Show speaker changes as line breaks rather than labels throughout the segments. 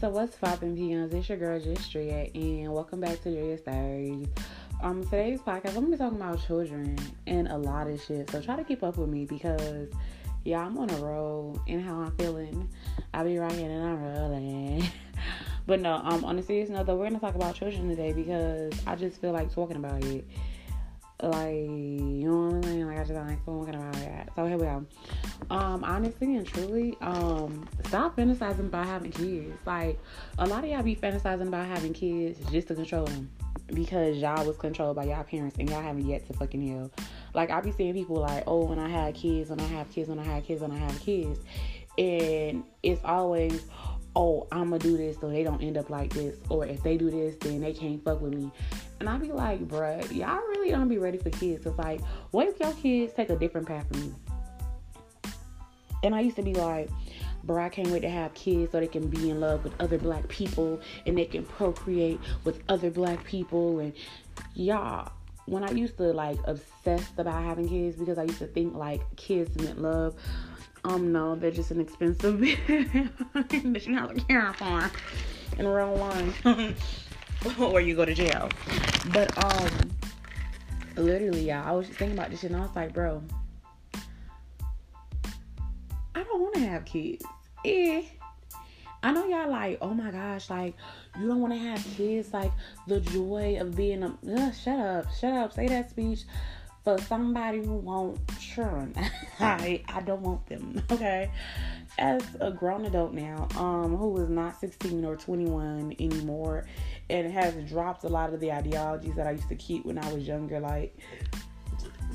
So what's poppin' peons? It's your girl Justria and welcome back to Julia's Stories. Um today's podcast I'm gonna be talking about children and a lot of shit. So try to keep up with me because yeah, I'm on a roll and how I'm feeling. I be rocking and I'm rolling. but no, um on a serious note though, we're gonna talk about children today because I just feel like talking about it. Like, you know what I'm saying? Like I just like talking about it. So here we go. Um, honestly and truly, um, stop fantasizing about having kids. Like, a lot of y'all be fantasizing about having kids just to control them because y'all was controlled by y'all parents and y'all haven't yet to fucking heal. Like, I be seeing people like, oh, when I had kids, when I have kids, when I have kids, when I have kids, and it's always, oh, I'm gonna do this so they don't end up like this, or if they do this, then they can't fuck with me. And I be like, bruh, y'all really don't be ready for kids. It's like, what if your kids take a different path from you? And I used to be like, bro, I can't wait to have kids so they can be in love with other black people and they can procreate with other black people. And y'all, when I used to like obsess about having kids because I used to think like kids meant love. Um, no, they're just an expensive that you have to care for in real life, or you go to jail. But um, literally, yeah, I was just thinking about this and I was like, bro, I don't want to have kids. Eh. I know y'all like, oh my gosh, like you don't want to have kids. Like the joy of being a ugh, shut up, shut up, say that speech for somebody who won't children. I I don't want them. Okay, as a grown adult now, um, who is not 16 or 21 anymore, and has dropped a lot of the ideologies that I used to keep when I was younger, like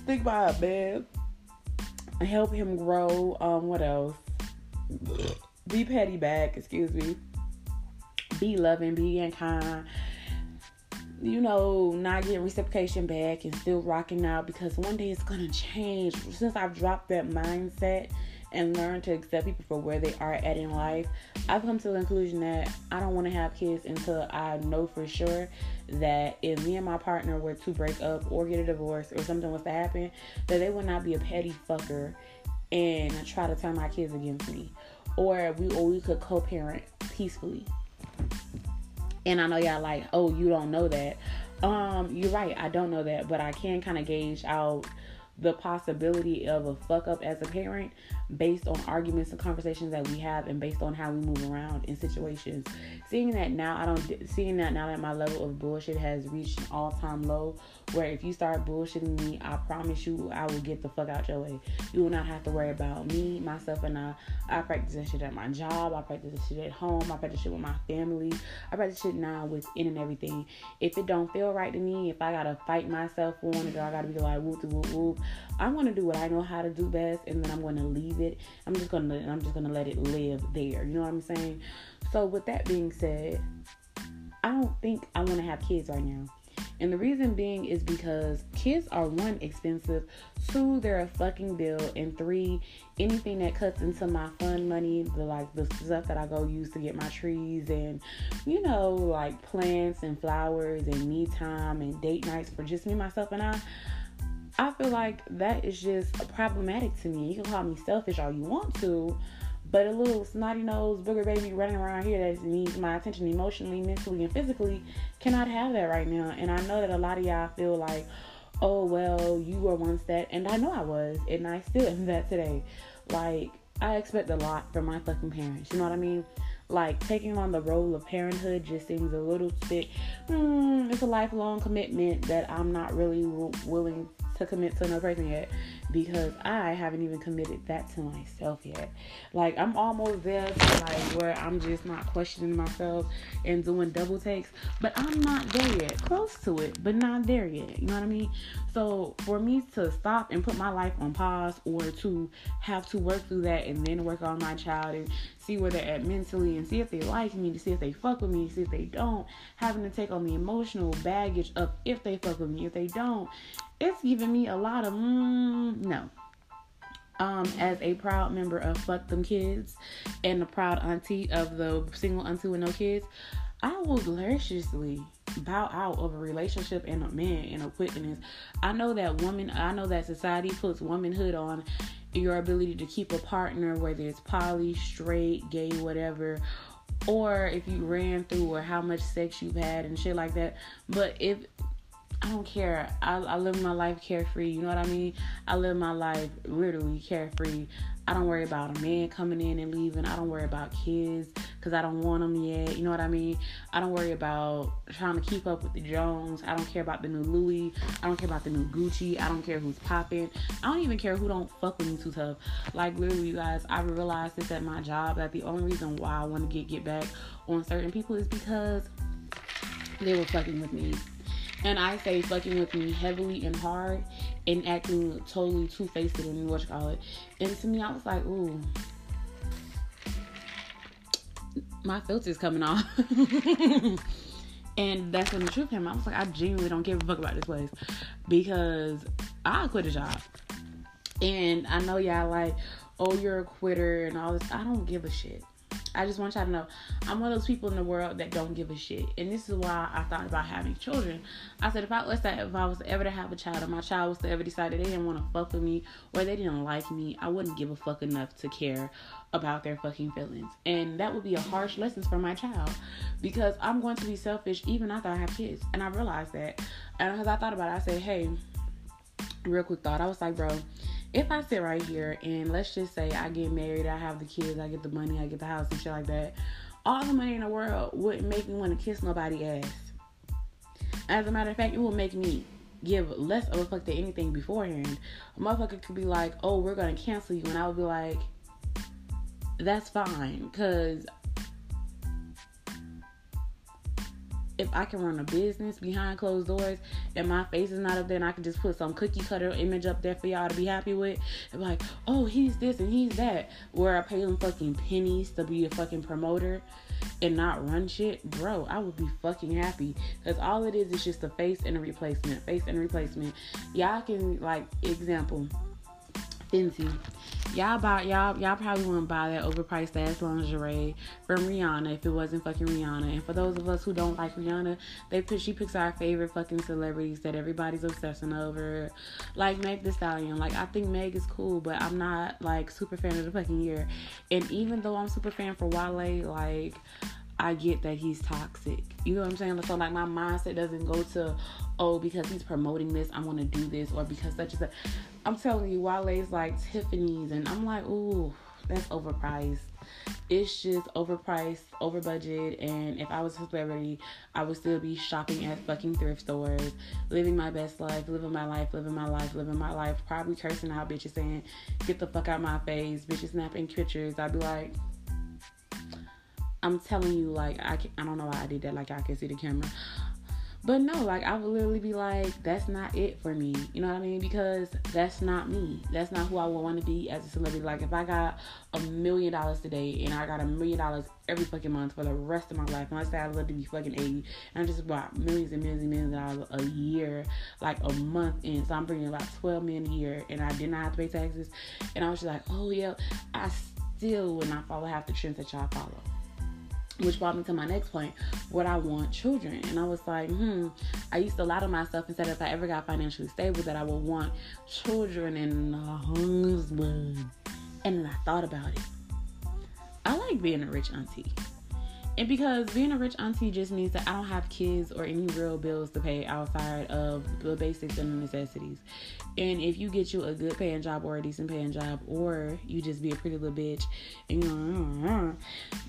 stick by a bed help him grow. Um, what else? Be petty back, excuse me. Be loving, be kind. You know, not getting reciprocation back and still rocking out because one day it's gonna change. Since I've dropped that mindset and learn to accept people for where they are at in life, I've come to the conclusion that I don't want to have kids until I know for sure that if me and my partner were to break up or get a divorce or something was to happen, that they would not be a petty fucker and try to turn my kids against me. Or we or we could co-parent peacefully. And I know y'all like, oh, you don't know that. Um, you're right, I don't know that, but I can kind of gauge out the possibility of a fuck up as a parent based on arguments and conversations that we have and based on how we move around in situations. Seeing that now, I don't, seeing that now that my level of bullshit has reached an all time low, where if you start bullshitting me, I promise you I will get the fuck out your way. You will not have to worry about me, myself, and I. I practice shit at my job, I practice shit at home, I practice shit with my family, I practice shit now with in and everything. If it don't feel right to me, if I gotta fight myself on it, or I gotta be like whoop whoop whoop, I'm gonna do what I know how to do best, and then I'm gonna leave it. I'm just gonna I'm just gonna let it live there. You know what I'm saying? So with that being said, I don't think I want to have kids right now. And the reason being is because kids are one expensive, two they're a fucking bill, and three anything that cuts into my fun money, the like the stuff that I go use to get my trees and you know like plants and flowers and me time and date nights for just me myself and I. I feel like that is just problematic to me. You can call me selfish all you want to, but a little snotty nose booger baby running around here that needs my attention emotionally, mentally, and physically cannot have that right now. And I know that a lot of y'all feel like, oh well, you were once that, and I know I was, and I still am that today. Like I expect a lot from my fucking parents. You know what I mean? Like taking on the role of parenthood just seems a little bit. Hmm, it's a lifelong commitment that I'm not really w- willing to commit to another person yet because I haven't even committed that to myself yet. Like I'm almost there to like where I'm just not questioning myself and doing double takes, but I'm not there yet. Close to it, but not there yet. You know what I mean? So for me to stop and put my life on pause or to have to work through that and then work on my child and see where they're at mentally and see if they like me, to see if they fuck with me, see if they don't, having to take on the emotional baggage of if they fuck with me, if they don't, it's giving me a lot of mm, no. Um, as a proud member of Fuck Them Kids and the proud auntie of the single auntie with no kids, I will graciously bow out of a relationship and a man and a witness. I know that woman, I know that society puts womanhood on your ability to keep a partner, whether it's poly, straight, gay, whatever, or if you ran through or how much sex you've had and shit like that. But if I don't care. I, I live my life carefree. You know what I mean? I live my life literally carefree. I don't worry about a man coming in and leaving. I don't worry about kids because I don't want them yet. You know what I mean? I don't worry about trying to keep up with the Jones. I don't care about the new Louis. I don't care about the new Gucci. I don't care who's popping. I don't even care who don't fuck with me too tough. Like literally, you guys, I realized this at my job that the only reason why I want to get get back on certain people is because they were fucking with me. And I say fucking with me heavily and hard and acting totally two faced and what you call it. And to me, I was like, ooh, my filter's coming off. and that's when the truth came out. I was like, I genuinely don't give a fuck about this place because I quit a job. And I know y'all like, oh, you're a quitter and all this. I don't give a shit. I just want y'all to know I'm one of those people in the world that don't give a shit. And this is why I thought about having children. I said if I was if I was ever to have a child or my child was to ever decide that they didn't want to fuck with me or they didn't like me, I wouldn't give a fuck enough to care about their fucking feelings. And that would be a harsh lesson for my child because I'm going to be selfish even after I have kids. And I realized that. And as I thought about it, I said, hey, real quick thought. I was like, bro, if I sit right here and let's just say I get married, I have the kids, I get the money, I get the house and shit like that, all the money in the world wouldn't make me want to kiss nobody ass. As a matter of fact, it will make me give less of a fuck to anything beforehand. A motherfucker could be like, oh, we're gonna cancel you, and I would be like, that's fine, cause if I can run a business behind closed doors and my face is not up there and I can just put some cookie cutter image up there for y'all to be happy with, and like, oh, he's this and he's that, where I pay them fucking pennies to be a fucking promoter and not run shit, bro, I would be fucking happy. Because all it is is just a face and a replacement. Face and replacement. Y'all can, like, example, Y'all buy y'all y'all probably wouldn't buy that overpriced ass lingerie from Rihanna if it wasn't fucking Rihanna. And for those of us who don't like Rihanna, they put she picks our favorite fucking celebrities that everybody's obsessing over, like Meg The Stallion. Like I think Meg is cool, but I'm not like super fan of the fucking year. And even though I'm super fan for Wale, like. I get that he's toxic. You know what I'm saying? So like my mindset doesn't go to, oh, because he's promoting this, I'm gonna do this, or because such that. I'm telling you, Wale's like Tiffany's, and I'm like, ooh, that's overpriced. It's just overpriced, over budget, and if I was a celebrity, I would still be shopping at fucking thrift stores, living my best life, living my life, living my life, living my life, probably cursing out bitches saying, get the fuck out my face, bitches snapping pictures. I'd be like, I'm telling you, like, I, can, I don't know why I did that, like, I can see the camera. But no, like I would literally be like, that's not it for me. You know what I mean? Because that's not me. That's not who I would want to be as a celebrity. Like if I got a million dollars today and I got a million dollars every fucking month for the rest of my life, and let's say I live to be fucking 80, and I just bought millions and millions and millions of dollars a year, like a month in. So I'm bringing about 12 million a year and I did not have to pay taxes. And I was just like, oh yeah, I still would not follow half the trends that y'all follow which brought me to my next point would i want children. And i was like hmm i used to lie to myself and said if i ever got financially stable that i would want children and a husband and then i thought about it. I like being a rich auntie and because being a rich auntie just means that I don't have kids or any real bills to pay outside of the basics and the necessities. And if you get you a good paying job or a decent paying job, or you just be a pretty little bitch, and you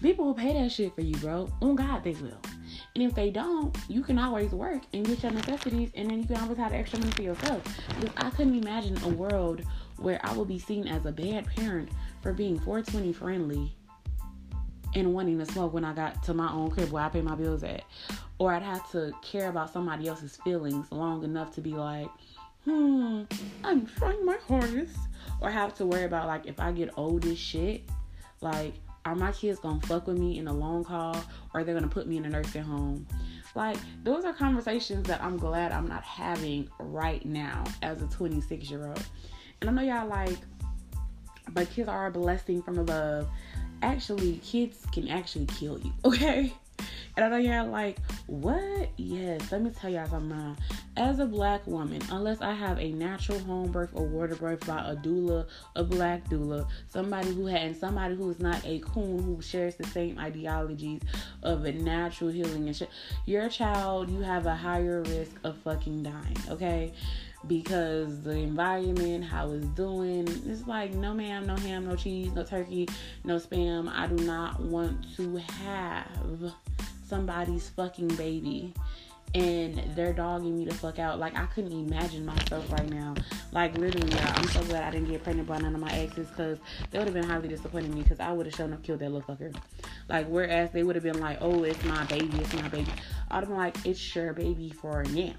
people will pay that shit for you, bro. Oh God, they will. And if they don't, you can always work and get your necessities, and then you can always have the extra money for yourself. Because I couldn't imagine a world where I would be seen as a bad parent for being 420 friendly and wanting to smoke when I got to my own crib where I pay my bills at. Or I'd have to care about somebody else's feelings long enough to be like, hmm, I'm trying my hardest. Or have to worry about like if I get old as shit, like are my kids gonna fuck with me in a long haul or are they gonna put me in a nursing home? Like those are conversations that I'm glad I'm not having right now as a 26 year old. And I know y'all like, but kids are a blessing from above actually kids can actually kill you okay And I know y'all like, what? Yes, let me tell y'all something. As a black woman, unless I have a natural home birth or water birth by a doula, a black doula, somebody who had, and somebody who is not a coon who shares the same ideologies of a natural healing and shit, your child, you have a higher risk of fucking dying, okay? Because the environment, how it's doing, it's like no ma'am, no ham, no cheese, no turkey, no spam. I do not want to have somebody's fucking baby and they're dogging me the fuck out. Like I couldn't imagine myself right now. Like literally, I'm so glad I didn't get pregnant by none of my exes because they would have been highly disappointed me because I would have shown up killed that little fucker. Like whereas they would have been like, oh, it's my baby, it's my baby. I'd have been like, it's your baby for now.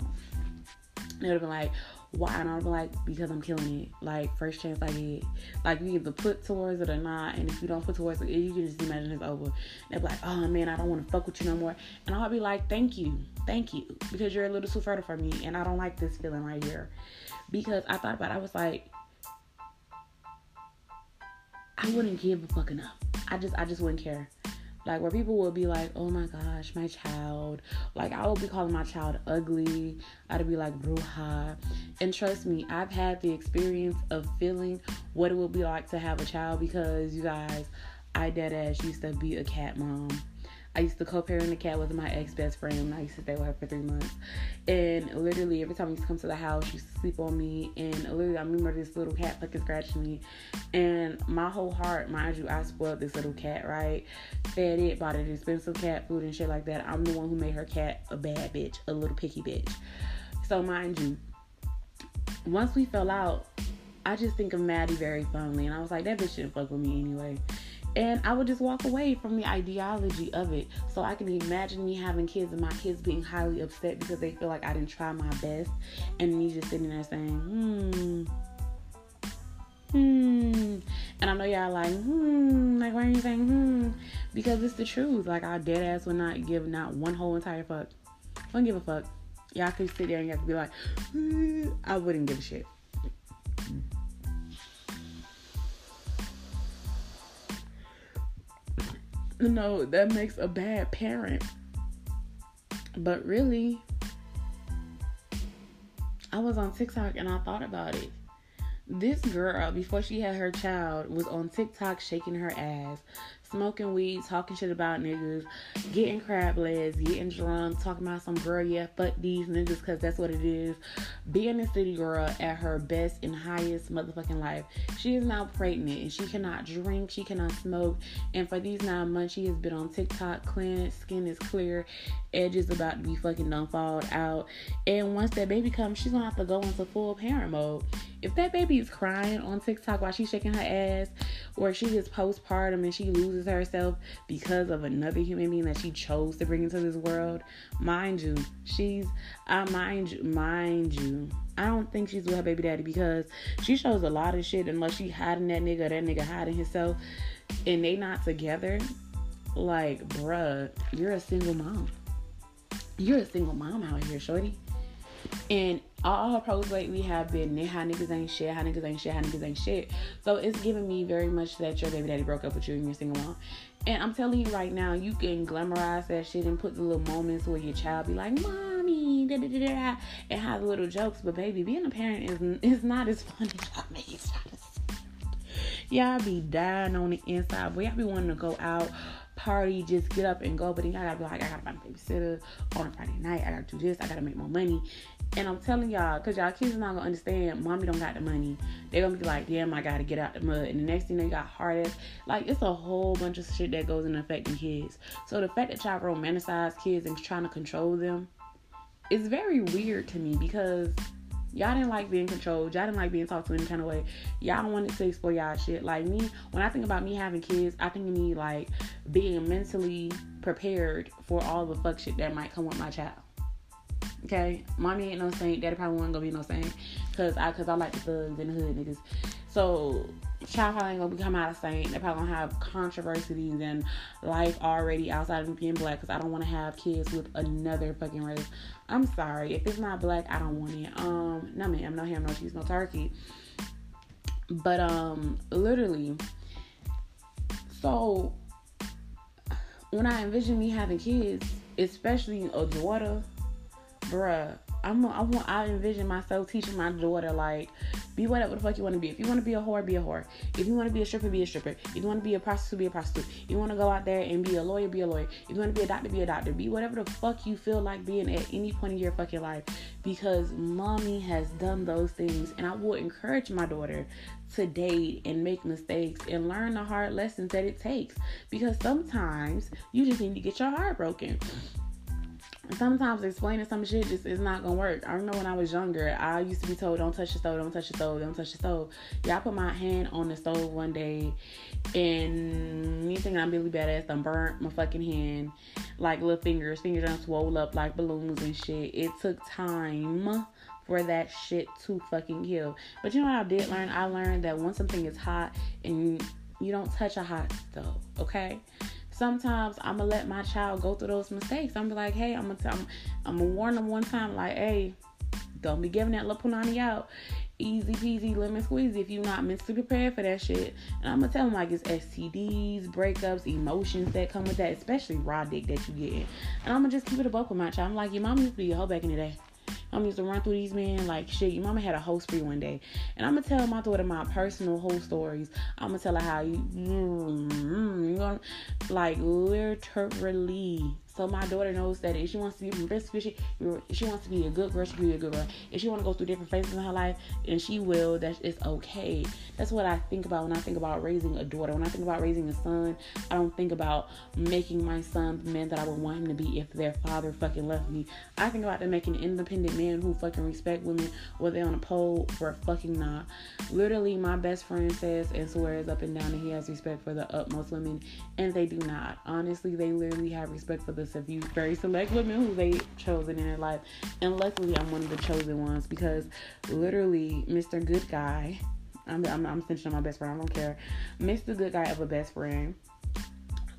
They would have been like, why? And I'm like, because I'm killing it. Like, first chance I get. Like, you either put towards it or not. And if you don't put towards it, you can just imagine it's over. They're like, oh man, I don't want to fuck with you no more. And I'll be like, thank you. Thank you. Because you're a little too fertile for me. And I don't like this feeling right here. Because I thought about it. I was like, I wouldn't give a fuck enough. I just, I just wouldn't care. Like where people will be like, "Oh my gosh, my child!" Like I will be calling my child ugly. I'd be like bruja, and trust me, I've had the experience of feeling what it would be like to have a child because you guys, I dead ass used to be a cat mom. I used to co-parent the cat with my ex best friend. I used to stay with her for three months, and literally every time he used to come to the house, she used to sleep on me. And literally, I remember this little cat fucking scratching me, and my whole heart, mind you, I spoiled this little cat, right? Fed it, bought it expensive cat food and shit like that. I'm the one who made her cat a bad bitch, a little picky bitch. So mind you, once we fell out, I just think of Maddie very fondly, and I was like, that bitch shouldn't fuck with me anyway and I would just walk away from the ideology of it. So I can imagine me having kids and my kids being highly upset because they feel like I didn't try my best, and me just sitting there saying, hmm. Hmm. And I know y'all like, hmm, like why are you saying hmm? Because it's the truth. Like I dead ass would not give not one whole entire fuck. Don't give a fuck. Y'all could sit there and to be like, hmm. I wouldn't give a shit. You know, that makes a bad parent. But really, I was on TikTok and I thought about it. This girl, before she had her child, was on TikTok shaking her ass, smoking weed, talking shit about niggas, getting crab legs, getting drunk, talking about some girl, yeah, fuck these niggas, cause that's what it is. Being a city girl at her best and highest motherfucking life. She is now pregnant and she cannot drink, she cannot smoke, and for these nine months she has been on TikTok, clean, skin is clear, edges about to be fucking done out. And once that baby comes, she's gonna have to go into full parent mode. If that baby is crying on TikTok while she's shaking her ass, or she gets postpartum and she loses herself because of another human being that she chose to bring into this world, mind you, she's, I mind you, mind you, I don't think she's with her baby daddy because she shows a lot of shit unless she hiding that nigga, that nigga hiding himself, and they not together. Like, bruh, you're a single mom. You're a single mom out here, shorty. And all her posts lately have been how niggas ain't shit, how niggas ain't shit, how niggas ain't shit. So it's giving me very much that your baby daddy broke up with you and you're single mom. And I'm telling you right now, you can glamorize that shit and put the little moments where your child be like, mommy, da da da da, and have little jokes. But baby, being a parent is is not as fun as y'all. Y'all be dying on the inside, but y'all be wanting to go out party, just get up and go. But then I gotta be like, I gotta find a babysitter on a Friday night. I gotta do this. I gotta make more money. And I'm telling y'all, cause y'all kids are not gonna understand. Mommy don't got the money. They're gonna be like, damn, I gotta get out the mud. And the next thing they got hard ass. Like it's a whole bunch of shit that goes in affecting kids. So the fact that y'all romanticize kids and trying to control them is very weird to me because Y'all didn't like being controlled. Y'all didn't like being talked to in any kind of way. Y'all wanted to explore y'all shit. Like me, when I think about me having kids, I think of me like being mentally prepared for all the fuck shit that might come with my child. Okay, mommy ain't no saint. Daddy probably wasn't gonna be no saint, cause I cause I like the thugs and the hood niggas. So child probably ain't gonna become out of saint. They're probably gonna have controversies and life already outside of being black. Cause I don't want to have kids with another fucking race. I'm sorry if it's not black, I don't want it. Um, no ma'am, no ham, no cheese, no turkey. But um, literally, so when I envision me having kids, especially a daughter, bruh. I'm, I want, I envision myself teaching my daughter like, be whatever the fuck you want to be. If you want to be a whore, be a whore. If you want to be a stripper, be a stripper. If you want to be a prostitute, be a prostitute. If you want to go out there and be a lawyer, be a lawyer. If you want to be a doctor, be a doctor. Be whatever the fuck you feel like being at any point in your fucking life. Because mommy has done those things, and I will encourage my daughter to date and make mistakes and learn the hard lessons that it takes. Because sometimes you just need to get your heart broken sometimes explaining some shit just is not gonna work. I remember when I was younger, I used to be told, "Don't touch the stove, don't touch the stove, don't touch the stove." Yeah, I put my hand on the stove one day, and me thinking I'm really badass, I burnt my fucking hand, like little fingers, fingers done swole up like balloons and shit. It took time for that shit to fucking heal. But you know what I did learn? I learned that once something is hot and you don't touch a hot stove, okay? Sometimes I'm gonna let my child go through those mistakes. I'm be like, hey, I'm gonna, I'm, I'm gonna warn them one time, like, hey, don't be giving that little punani out. Easy peasy, lemon squeezy if you're not mentally prepared for that shit. And I'm gonna tell them like it's STDs, breakups, emotions that come with that, especially raw dick that you get. And I'm gonna just keep it a buck with my child. I'm like, your mom used to be a hoe back in the day. I'm used to run through these men like shit. Your mama had a whole spree one day, and I'm gonna tell my daughter my personal whole stories. I'm gonna tell her how you, mm, mm, you know, like literally so my daughter knows that if she wants to be breastfeed, she, if she wants to be a good girl, she can be a good girl. If she want to go through different phases in her life, and she will, that it's okay. That's what I think about when I think about raising a daughter. When I think about raising a son, I don't think about making my son the man that I would want him to be if their father fucking left me. I think about them making an independent man who fucking respect women, whether on a pole or fucking not. Literally, my best friend says and swears up and down that he has respect for the utmost women, and they do not. Honestly, they literally have respect for the a few very select women who they chosen in their life. And luckily, I'm one of the chosen ones because literally, Mr. Good Guy, I'm, I'm, I'm on my best friend, I don't care. Mr. Good Guy of a best friend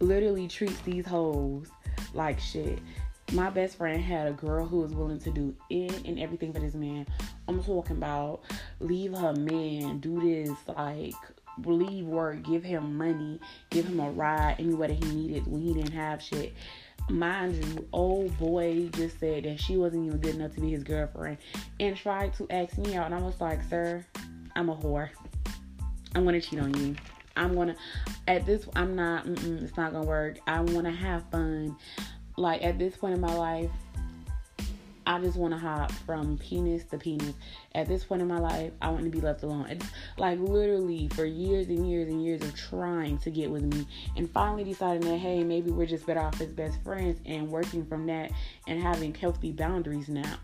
literally treats these hoes like shit. My best friend had a girl who was willing to do in and everything for this man. I'm talking about leave her man, do this, like leave work, give him money, give him a ride anywhere that he needed when he didn't have shit mind you, old boy just said that she wasn't even good enough to be his girlfriend and tried to ask me out. And I was like, sir, I'm a whore. I'm gonna cheat on you. I'm gonna, at this, I'm not, it's not gonna work. I wanna have fun. Like, at this point in my life, I just want to hop from penis to penis. At this point in my life, I want to be left alone. It's like literally for years and years and years of trying to get with me, and finally deciding that hey, maybe we're just better off as best friends, and working from that and having healthy boundaries now.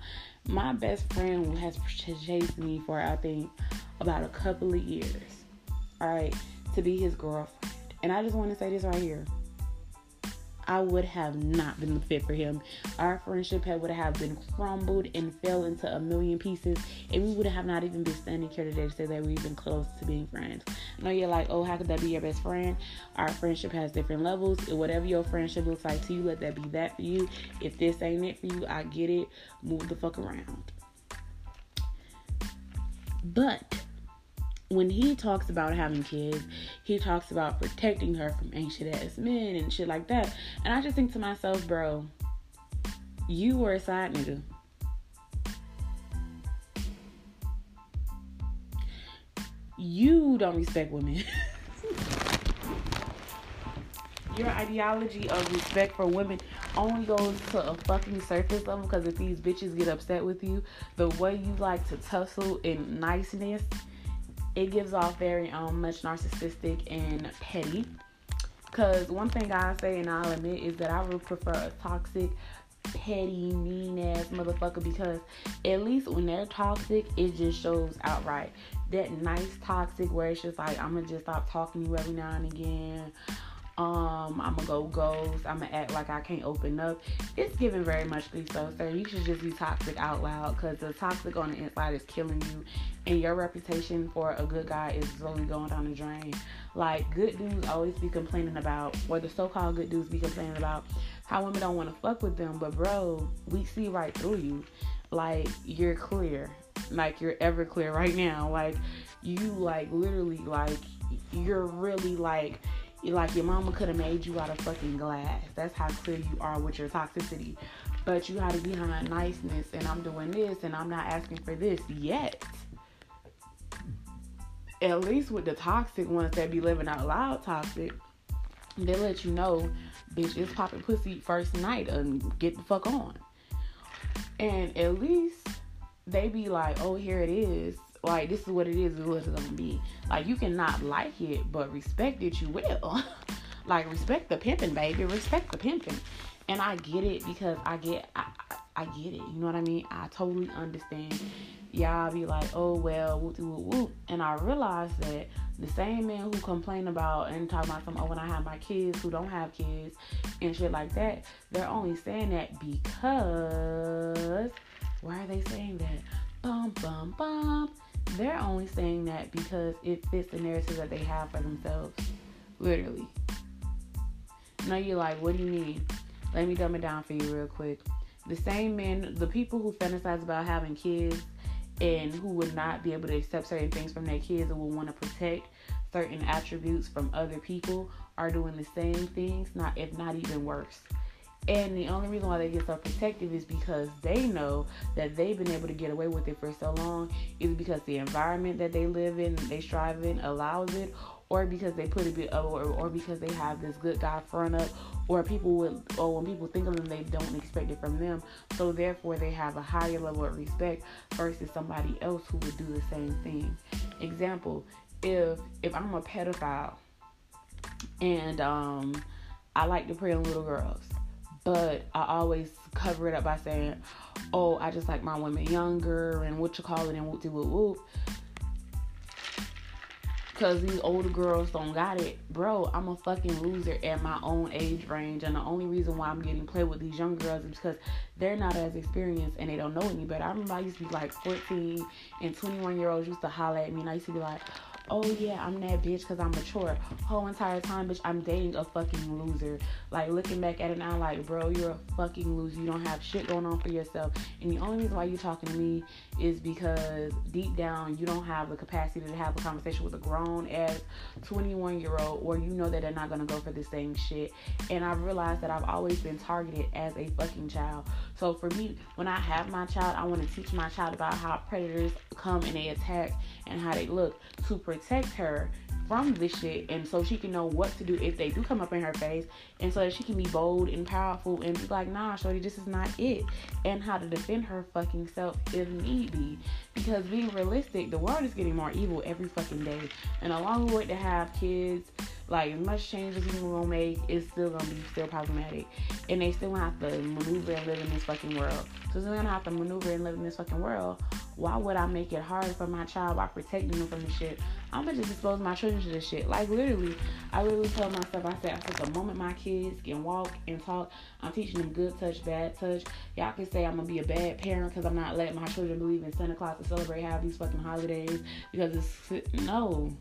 My best friend has chased me for I think about a couple of years. All right, to be his girlfriend, and I just want to say this right here. I would have not been the fit for him. Our friendship had would have been crumbled and fell into a million pieces, and we would have not even been standing here today to say that we're even close to being friends. I know you're like, oh, how could that be your best friend? Our friendship has different levels. and Whatever your friendship looks like to you, let that be that for you. If this ain't it for you, I get it. Move the fuck around. But when he talks about having kids, he talks about protecting her from ancient ass men and shit like that. And I just think to myself, bro, you were a side nigga. You don't respect women. Your ideology of respect for women only goes to a fucking surface level because if these bitches get upset with you, the way you like to tussle in niceness it gives off very um much narcissistic and petty. Cause one thing I say and I'll admit is that I would prefer a toxic, petty, mean ass motherfucker because at least when they're toxic, it just shows outright. That nice toxic where it's just like I'm gonna just stop talking to you every now and again. Um, I'm gonna go ghost. I'm gonna act like I can't open up. It's giving very much so, sir. You should just be toxic out loud because the toxic on the inside is killing you, and your reputation for a good guy is slowly going down the drain. Like good dudes always be complaining about, or the so-called good dudes be complaining about how women don't want to fuck with them. But bro, we see right through you. Like you're clear. Like you're ever clear right now. Like you like literally like you're really like like your mama could have made you out of fucking glass. That's how clear you are with your toxicity. But you gotta behind niceness and I'm doing this and I'm not asking for this yet. At least with the toxic ones that be living out loud toxic, they let you know, bitch, it's popping pussy first night and get the fuck on. And at least they be like, oh, here it is. Like, this is what it is, what it's gonna be. Like, you cannot like it, but respect it, you will. like, respect the pimping, baby. Respect the pimping. And I get it because I get, I, I get it. You know what I mean? I totally understand. Y'all be like, oh, well, whoop, whoop, whoop. And I realize that the same men who complain about and talk about some, oh, when I have my kids who don't have kids and shit like that, they're only saying that because, why are they saying that? Bum, bum, bum. They're only saying that because it fits the narrative that they have for themselves. Literally. Now you're like, what do you mean? Let me dumb it down for you real quick. The same men, the people who fantasize about having kids and who would not be able to accept certain things from their kids and will want to protect certain attributes from other people are doing the same things, not if not even worse. And the only reason why they get so protective is because they know that they've been able to get away with it for so long, is because the environment that they live in, they strive in, allows it, or because they put a bit, or, or because they have this good guy front up, or people would, or when people think of them, they don't expect it from them. So therefore, they have a higher level of respect versus somebody else who would do the same thing. Example: If if I'm a pedophile and um, I like to prey on little girls but I always cover it up by saying, "Oh, I just like my women younger and what you call it and whoop whoop whoop." Cause these older girls don't got it, bro. I'm a fucking loser at my own age range, and the only reason why I'm getting played with these young girls is because they're not as experienced and they don't know any better. I remember I used to be like 14 and 21 year olds used to holler at me, and I used to be like, oh yeah, I'm that bitch because I'm mature. Whole entire time, bitch, I'm dating a fucking loser. Like looking back at it now, like bro, you're a fucking loser. You don't have shit going on for yourself. And the only reason why you're talking to me is because deep down you don't have the capacity to have a conversation with a grown ass 21 year old, or you know that they're not gonna go for the same shit. And I've realized that I've always been targeted as a fucking child. So for me, when I have my child, I want to teach my child about how predators come and they attack and how they look to protect her from this shit. And so she can know what to do if they do come up in her face and so that she can be bold and powerful and be like nah shorty this is not it and how to defend her fucking self if need be. Because being realistic the world is getting more evil every fucking day. And along way to have kids like as much change as people gonna make it's still gonna be still problematic. And they still gonna have to maneuver and live in this fucking world. So they're gonna have to maneuver and live in this fucking world why would I make it hard for my child by protecting them from the shit? I'm gonna just expose my children to this shit. Like literally, I literally tell myself, I said, I said, the moment my kids can walk and talk, I'm teaching them good touch, bad touch. Y'all can say I'm gonna be a bad parent because I'm not letting my children believe in Santa Claus to celebrate have these fucking holidays because it's no.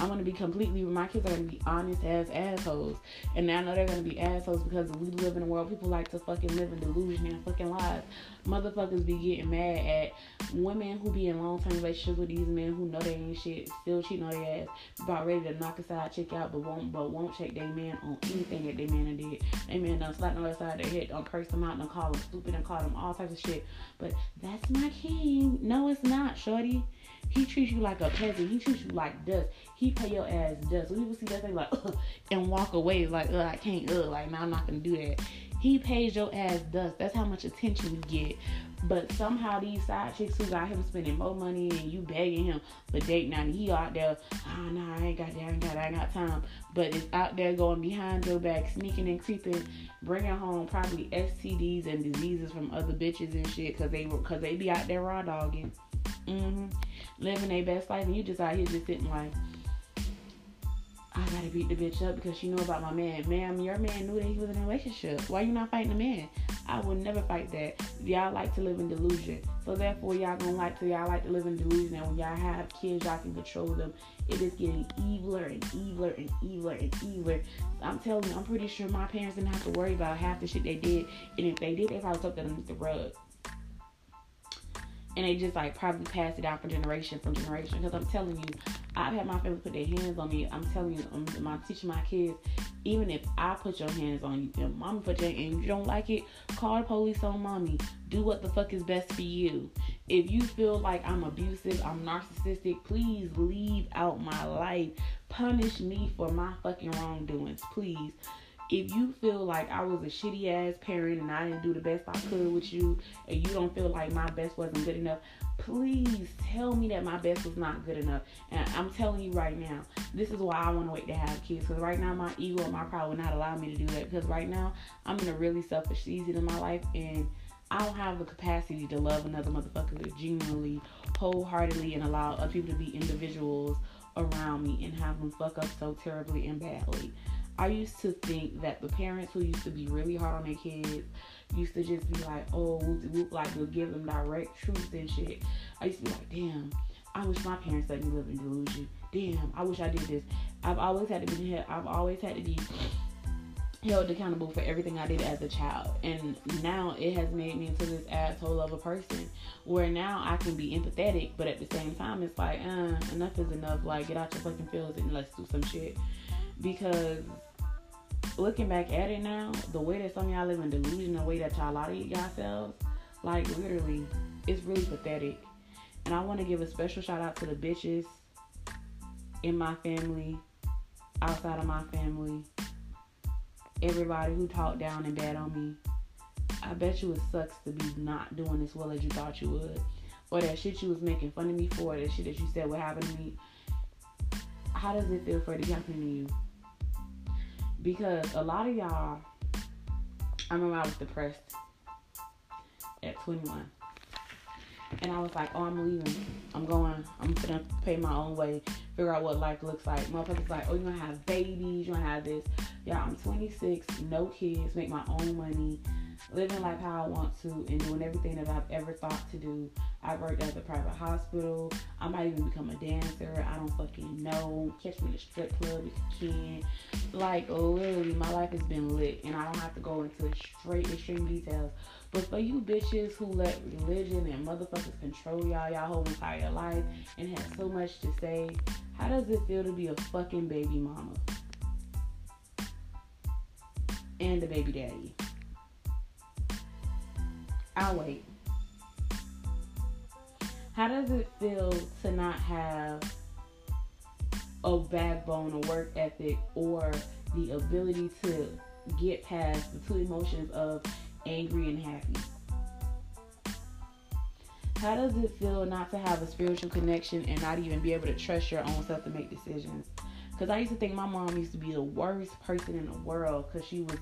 I'm gonna be completely. My kids are gonna be honest as assholes, and I know they're gonna be assholes because we live in a world people like to fucking live in delusion and fucking lies. Motherfuckers be getting mad at women who be in long term relationships with these men who know they ain't shit, still cheating on their ass, about ready to knock a side chick out, but won't but won't check their man on anything that their man did. They man done slap on the side of their head, don't curse them out, don't call them stupid, and call them all types of shit. But that's my king. No, it's not, shorty. He treats you like a peasant. He treats you like dust. He pay your ass dust. When people see that thing like Ugh, and walk away like, I can't, Ugh, like, now I'm not gonna do that. He pays your ass dust. That's how much attention you get. But somehow these side chicks who got him spending more money and you begging him for date now, he out there, oh no, I ain't got that, I ain't got I got time. But it's out there going behind your back, sneaking and creeping, bringing home probably STDs and diseases from other bitches and shit, cause they cause they be out there raw dogging. Mm-hmm. Living a best life, and you just out here just sitting like, I gotta beat the bitch up because she know about my man. Ma'am, your man knew that he was in a relationship. Why you not fighting the man? I would never fight that. Y'all like to live in delusion. So therefore y'all gonna like to y'all like to live in delusion and when y'all have kids y'all can control them. It is getting eviler and eviler and eviler and eviler. I'm telling you, I'm pretty sure my parents didn't have to worry about half the shit they did. And if they did, they probably took that underneath the rug. And they just like probably pass it down from generation from generation. Because I'm telling you, I've had my family put their hands on me. I'm telling you, um, I'm, I'm teaching my kids. Even if I put your hands on you, if mommy put your and you don't like it, call the police on mommy. Do what the fuck is best for you. If you feel like I'm abusive, I'm narcissistic, please leave out my life. Punish me for my fucking wrongdoings, please if you feel like I was a shitty ass parent and I didn't do the best I could with you, and you don't feel like my best wasn't good enough, please tell me that my best was not good enough. And I'm telling you right now, this is why I want to wait to have kids. Because right now, my ego and my pride would not allow me to do that. Because right now, I'm in a really selfish season in my life, and I don't have the capacity to love another motherfucker genuinely, wholeheartedly, and allow other people to be individuals around me and have them fuck up so terribly and badly. I used to think that the parents who used to be really hard on their kids used to just be like, oh, whoop, whoop, like they'll give them direct truth and shit. I used to be like, damn, I wish my parents let me live in delusion. Damn, I wish I did this. I've always had to be I've always had to be held accountable for everything I did as a child. And now it has made me into this asshole of a person where now I can be empathetic, but at the same time, it's like, uh, enough is enough. Like, get out your fucking feelings and let's do some shit. Because looking back at it now, the way that some y'all live in delusion, the way that y'all lie to yourselves, like literally, it's really pathetic. And I want to give a special shout out to the bitches in my family, outside of my family, everybody who talked down and bad on me. I bet you it sucks to be not doing as well as you thought you would. Or that shit you was making fun of me for, that shit that you said would happen to me. How does it feel for it to happen to you? Because a lot of y'all, I remember I was depressed at 21. And I was like, oh, I'm leaving. I'm going. I'm gonna pay my own way, figure out what life looks like. Motherfuckers like, oh, you're gonna have babies, you're gonna have this. Yeah, I'm 26, no kids, make my own money, living life how I want to, and doing everything that I've ever thought to do. I worked at the private hospital. I might even become a dancer. I don't fucking know. Catch me in a strip club if you can. Like literally, my life has been lit, and I don't have to go into straight extreme details. But for you bitches who let religion and motherfuckers control y'all y'all whole entire life and have so much to say, how does it feel to be a fucking baby mama? And a baby daddy. I'll wait. How does it feel to not have a backbone, a work ethic, or the ability to get past the two emotions of angry and happy? How does it feel not to have a spiritual connection and not even be able to trust your own self to make decisions? Because I used to think my mom used to be the worst person in the world because she was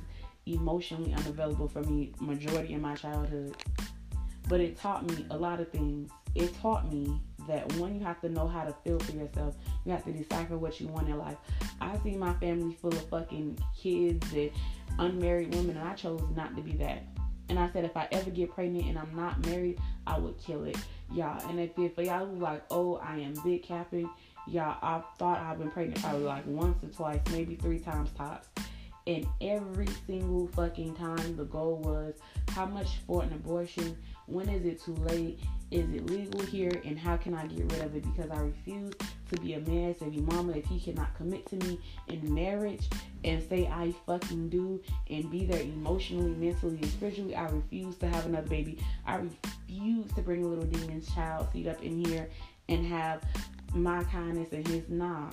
emotionally unavailable for me majority in my childhood. But it taught me a lot of things. It taught me that one, you have to know how to feel for yourself. You have to decipher what you want in life. I see my family full of fucking kids and unmarried women, and I chose not to be that. And I said, if I ever get pregnant and I'm not married, I would kill it, y'all. And if, if for y'all who like, oh, I am big capping, y'all, I thought I've been pregnant probably like once or twice, maybe three times tops. And every single fucking time, the goal was how much for an abortion? When is it too late? Is it legal here? And how can I get rid of it? Because I refuse to be a man, baby mama, if he cannot commit to me in marriage and say I fucking do and be there emotionally, mentally, and spiritually. I refuse to have another baby. I refuse to bring a little demon's child seat up in here and have my kindness and his nah,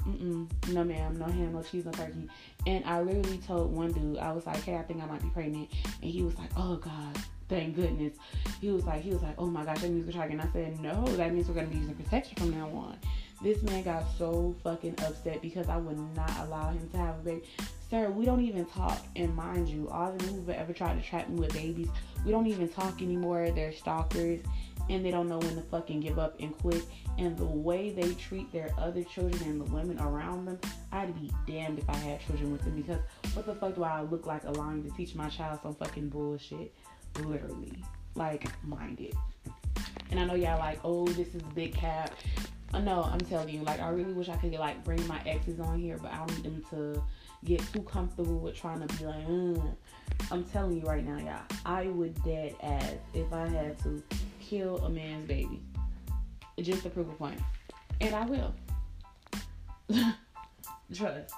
no ma'am, no ham, no cheese, no turkey. And I literally told one dude, I was like, hey, I think I might be pregnant, and he was like, oh god, thank goodness. He was like, he was like, oh my gosh, that means we're talking. I said, no, that means we're gonna be using protection from now on. This man got so fucking upset because I would not allow him to have a baby. Sir, we don't even talk. And mind you, all the men who've ever tried to trap me with babies, we don't even talk anymore. They're stalkers and they don't know when to fucking give up and quit. And the way they treat their other children and the women around them, I'd be damned if I had children with them because what the fuck do I look like allowing to teach my child some fucking bullshit? Literally. Like, mind it. And I know y'all like, oh, this is big cap. Uh, no, I'm telling you, like, I really wish I could like bring my exes on here, but I don't need them to get too comfortable with trying to be like, mm. I'm telling you right now, y'all, I would dead ass if I had to kill a man's baby just to prove a point. And I will. Trust.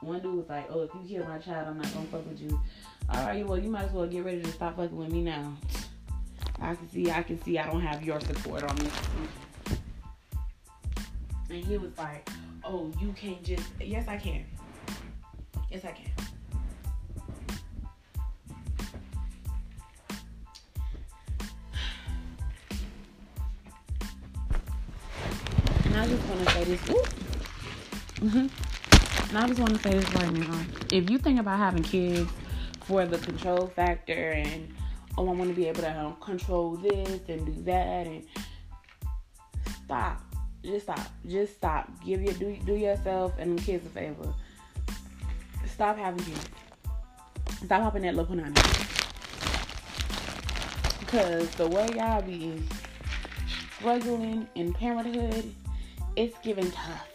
One dude was like, "Oh, if you kill my child, I'm not gonna fuck with you." All right, well, you might as well get ready to stop fucking with me now. I can see, I can see, I don't have your support on this. And he was like, "Oh, you can't just." Yes, I can. Yes, I can. And I just want to say this. Mm-hmm. And I just want to say this right now. If you think about having kids for the control factor and oh, I want to be able to um, control this and do that and stop. Just stop. Just stop. Give your do do yourself and the kids a favor. Stop having kids. Stop hopping that little punani. Because the way y'all be struggling in parenthood, it's giving tough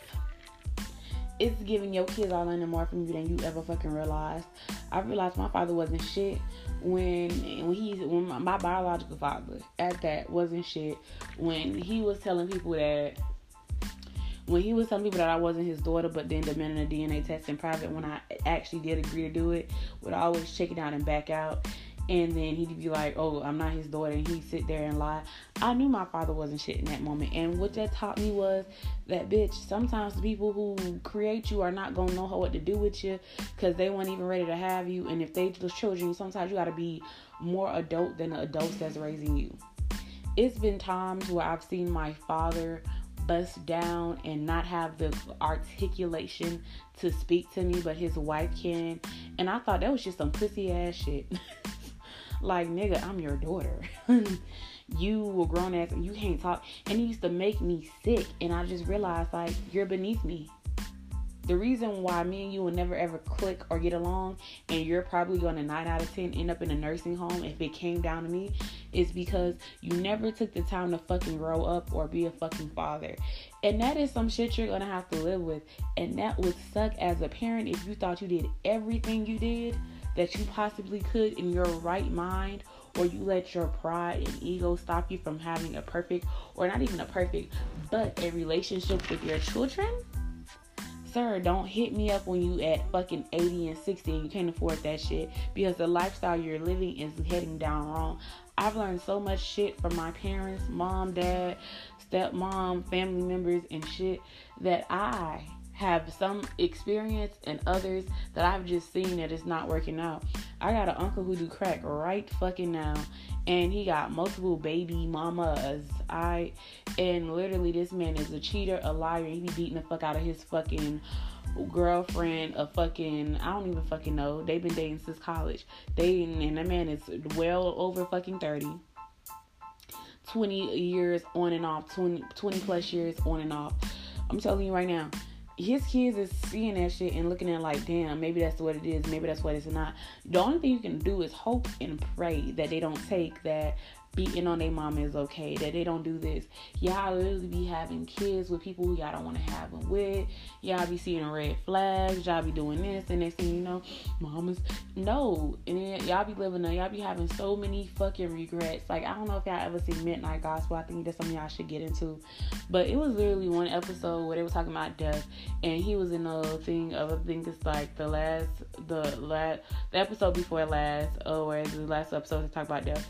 it's giving your kids all in more from you than you ever fucking realized. I realized my father wasn't shit when when he when my, my biological father at that wasn't shit when he was telling people that when he was telling people that I wasn't his daughter, but then demanding a DNA test in private when I actually did agree to do it, would always check it out and back out and then he'd be like, "Oh, I'm not his daughter," and he'd sit there and lie. I knew my father wasn't shit in that moment, and what that taught me was that bitch. Sometimes the people who create you are not gonna know what to do with you because they weren't even ready to have you, and if they just children, sometimes you gotta be more adult than the adults that's raising you. It's been times where I've seen my father bust down and not have the articulation to speak to me, but his wife can. And I thought that was just some pussy ass shit. Like, nigga, I'm your daughter. you were grown ass and you can't talk. And it used to make me sick. And I just realized, like, you're beneath me. The reason why me and you will never ever click or get along, and you're probably going to 9 out of 10 end up in a nursing home if it came down to me, is because you never took the time to fucking grow up or be a fucking father. And that is some shit you're going to have to live with. And that would suck as a parent if you thought you did everything you did that you possibly could in your right mind or you let your pride and ego stop you from having a perfect or not even a perfect but a relationship with your children sir don't hit me up when you at fucking 80 and 60 and you can't afford that shit because the lifestyle you're living is heading down wrong i've learned so much shit from my parents mom dad stepmom family members and shit that i have some experience and others that I've just seen that it's not working out. I got an uncle who do crack right fucking now and he got multiple baby mamas. I and literally this man is a cheater, a liar, he be beating the fuck out of his fucking girlfriend, a fucking I don't even fucking know. They've been dating since college. They and that man is well over fucking 30. 20 years on and off, 20, 20 plus years on and off. I'm telling you right now, his kids is seeing that shit and looking at like, damn, maybe that's what it is, maybe that's what it's not. The only thing you can do is hope and pray that they don't take that beating on their mama is okay, that they don't do this. Y'all literally be having kids with people who y'all don't want to have them with. Y'all be seeing red flags. Y'all be doing this, and next thing you know, mamas no. And then y'all be living there. Y'all be having so many fucking regrets. Like I don't know if y'all ever seen Midnight Gospel. I think that's something y'all should get into. But it was literally one episode where they were talking about death, and he was in a thing of I think it's like the last the last the episode before last, or the last episode to talk about death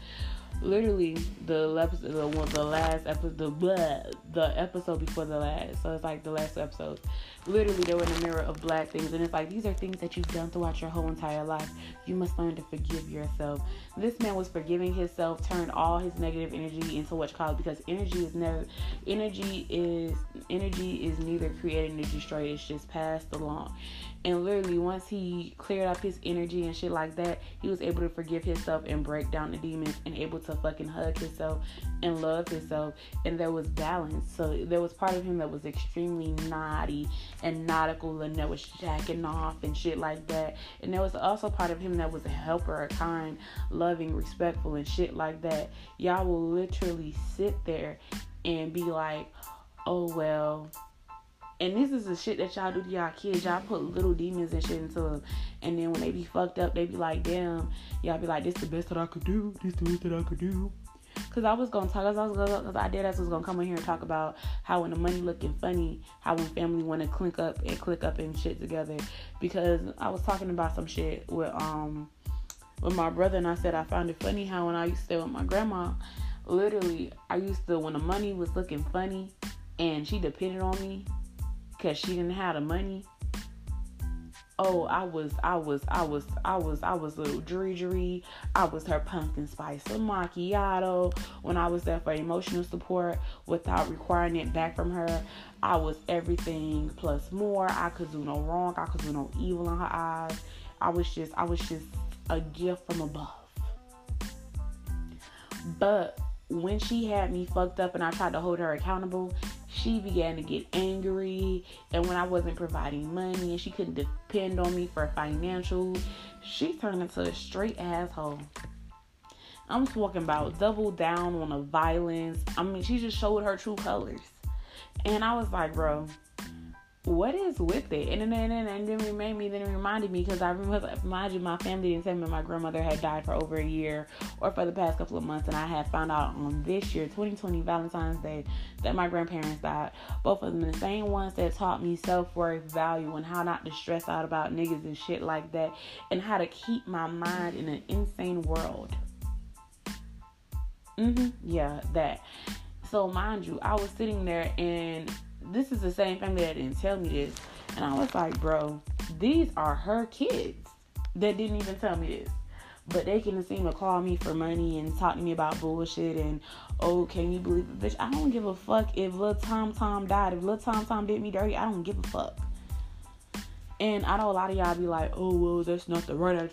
literally the episode, the the last episode, the the episode before the last. So it's like the last episode. Literally, they were in the mirror of black things, and it's like these are things that you've done throughout your whole entire life. You must learn to forgive yourself. This man was forgiving himself, turned all his negative energy into what you call because energy is never, energy is energy is neither created nor destroyed. It's just passed along. And literally, once he cleared up his energy and shit like that, he was able to forgive himself and break down the demons and able to fucking hug himself and love himself. And there was balance. So there was part of him that was extremely naughty and nautical and that was jacking off and shit like that. And there was also part of him that was a helper, a kind, loving, respectful, and shit like that. Y'all will literally sit there and be like, oh, well and this is the shit that y'all do to y'all kids. Y'all put little demons and shit into them. And then when they be fucked up, they be like, damn, y'all be like, this the best that I could do. This the best that I could do. Cause I was gonna talk, cause I was gonna, cause I did. I was gonna come in here and talk about how when the money looking funny, how when family want to clink up and click up and shit together. Because I was talking about some shit with um with my brother, and I said I found it funny how when I used to stay with my grandma, literally I used to when the money was looking funny, and she depended on me, cause she didn't have the money oh, I was, I was, I was, I was, I was little Dri I was her pumpkin spice macchiato when I was there for emotional support without requiring it back from her. I was everything plus more. I could do no wrong. I could do no evil in her eyes. I was just, I was just a gift from above. But when she had me fucked up and I tried to hold her accountable, she began to get angry. And when I wasn't providing money and she couldn't depend on me for financial, she turned into a straight asshole. I'm talking about double down on the violence. I mean, she just showed her true colors. And I was like, bro, what is with it? And then, and and then me, then it reminded me because I remember, imagine my family didn't tell me my grandmother had died for over a year or for the past couple of months. And I had found out on this year, 2020 Valentine's Day, that my grandparents died. Both of them the same ones that taught me self worth, value, and how not to stress out about niggas and shit like that, and how to keep my mind in an insane world. Mm-hmm. Yeah, that. So mind you, I was sitting there and this is the same family that didn't tell me this. And I was like, bro, these are her kids that didn't even tell me this. But they can seem to call me for money and talk to me about bullshit and oh, can you believe it, bitch? I don't give a fuck if Lil Tom Tom died. If Lil Tom Tom did me dirty, I don't give a fuck. And I know a lot of y'all be like, oh well, that's not the right.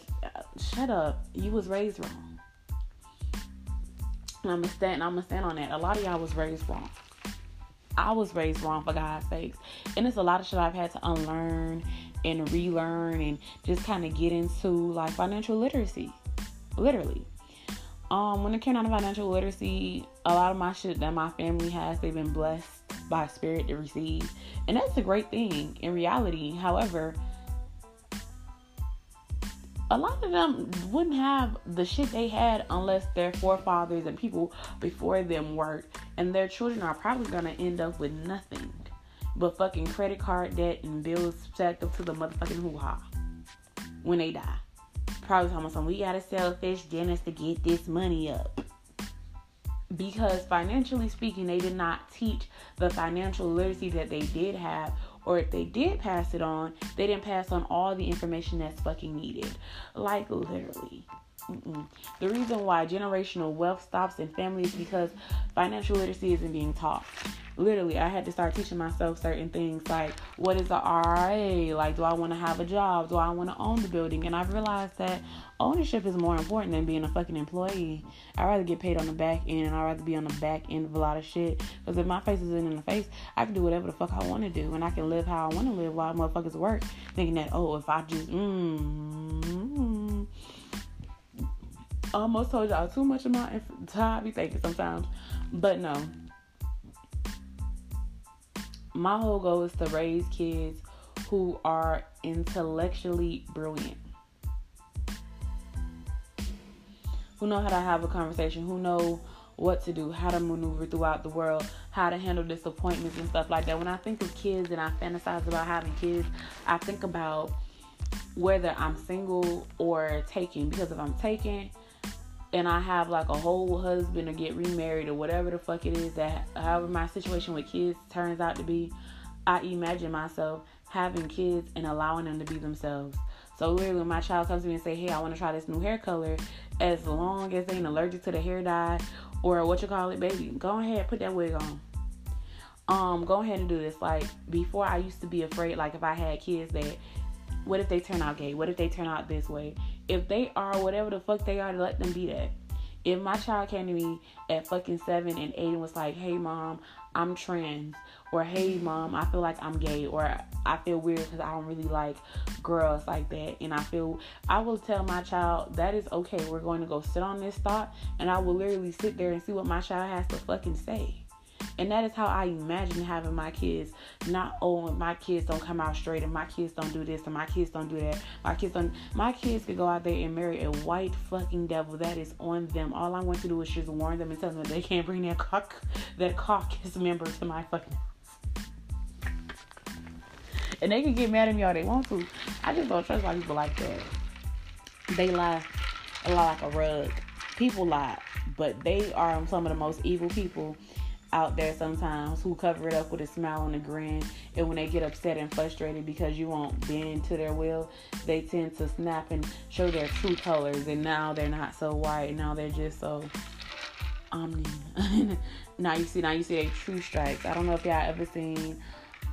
Shut up. You was raised wrong. I'm gonna stand. I'm gonna stand on that. A lot of y'all was raised wrong. I was raised wrong for God's sakes. And it's a lot of shit I've had to unlearn and relearn and just kind of get into like financial literacy. Literally. Um, when it came down to financial literacy, a lot of my shit that my family has, they've been blessed by spirit to receive. And that's a great thing in reality. However, a lot of them wouldn't have the shit they had unless their forefathers and people before them worked, and their children are probably gonna end up with nothing but fucking credit card debt and bills stacked up to the motherfucking hoo ha when they die. Probably talking about something, we gotta sell fish dinners to get this money up. Because financially speaking, they did not teach the financial literacy that they did have or if they did pass it on, they didn't pass on all the information that's fucking needed. Like literally. Mm-mm. The reason why generational wealth stops in families because financial literacy isn't being taught. Literally, I had to start teaching myself certain things like what is the RIA? Like, do I want to have a job? Do I want to own the building? And I've realized that ownership is more important than being a fucking employee. I'd rather get paid on the back end and I'd rather be on the back end of a lot of shit. Because if my face isn't in the face, I can do whatever the fuck I want to do and I can live how I want to live while motherfuckers work. Thinking that, oh, if I just, mm, almost told y'all too much of my time be thinking sometimes. But no. My whole goal is to raise kids who are intellectually brilliant who know how to have a conversation, who know what to do, how to maneuver throughout the world, how to handle disappointments and stuff like that. When I think of kids and I fantasize about having kids, I think about whether I'm single or taken. Because if I'm taken and I have like a whole husband or get remarried or whatever the fuck it is that however my situation with kids turns out to be, I imagine myself having kids and allowing them to be themselves. So literally, when my child comes to me and say, "Hey, I want to try this new hair color," as long as they ain't allergic to the hair dye or what you call it, baby, go ahead, put that wig on. Um, go ahead and do this. Like before, I used to be afraid. Like if I had kids, that what if they turn out gay? What if they turn out this way? If they are whatever the fuck they are, let them be that. If my child came to me at fucking seven and eight and was like, "Hey, mom, I'm trans," or "Hey, mom, I feel like I'm gay," or I feel weird because I don't really like girls like that. And I feel I will tell my child that is okay. We're going to go sit on this thought, and I will literally sit there and see what my child has to fucking say. And that is how I imagine having my kids. Not oh my kids don't come out straight and my kids don't do this and my kids don't do that. My kids don't my kids could go out there and marry a white fucking devil. That is on them. All I want to do is just warn them and tell them that they can't bring that cock that caucus member to my fucking. And they can get mad at me all they want to. I just don't trust white people like that. They lie a lot like a rug. People lie, but they are some of the most evil people out there sometimes who cover it up with a smile and a grin. And when they get upset and frustrated because you won't bend to their will, they tend to snap and show their true colors. And now they're not so white. Now they're just so omni. now you see, now you see a true stripes. I don't know if y'all ever seen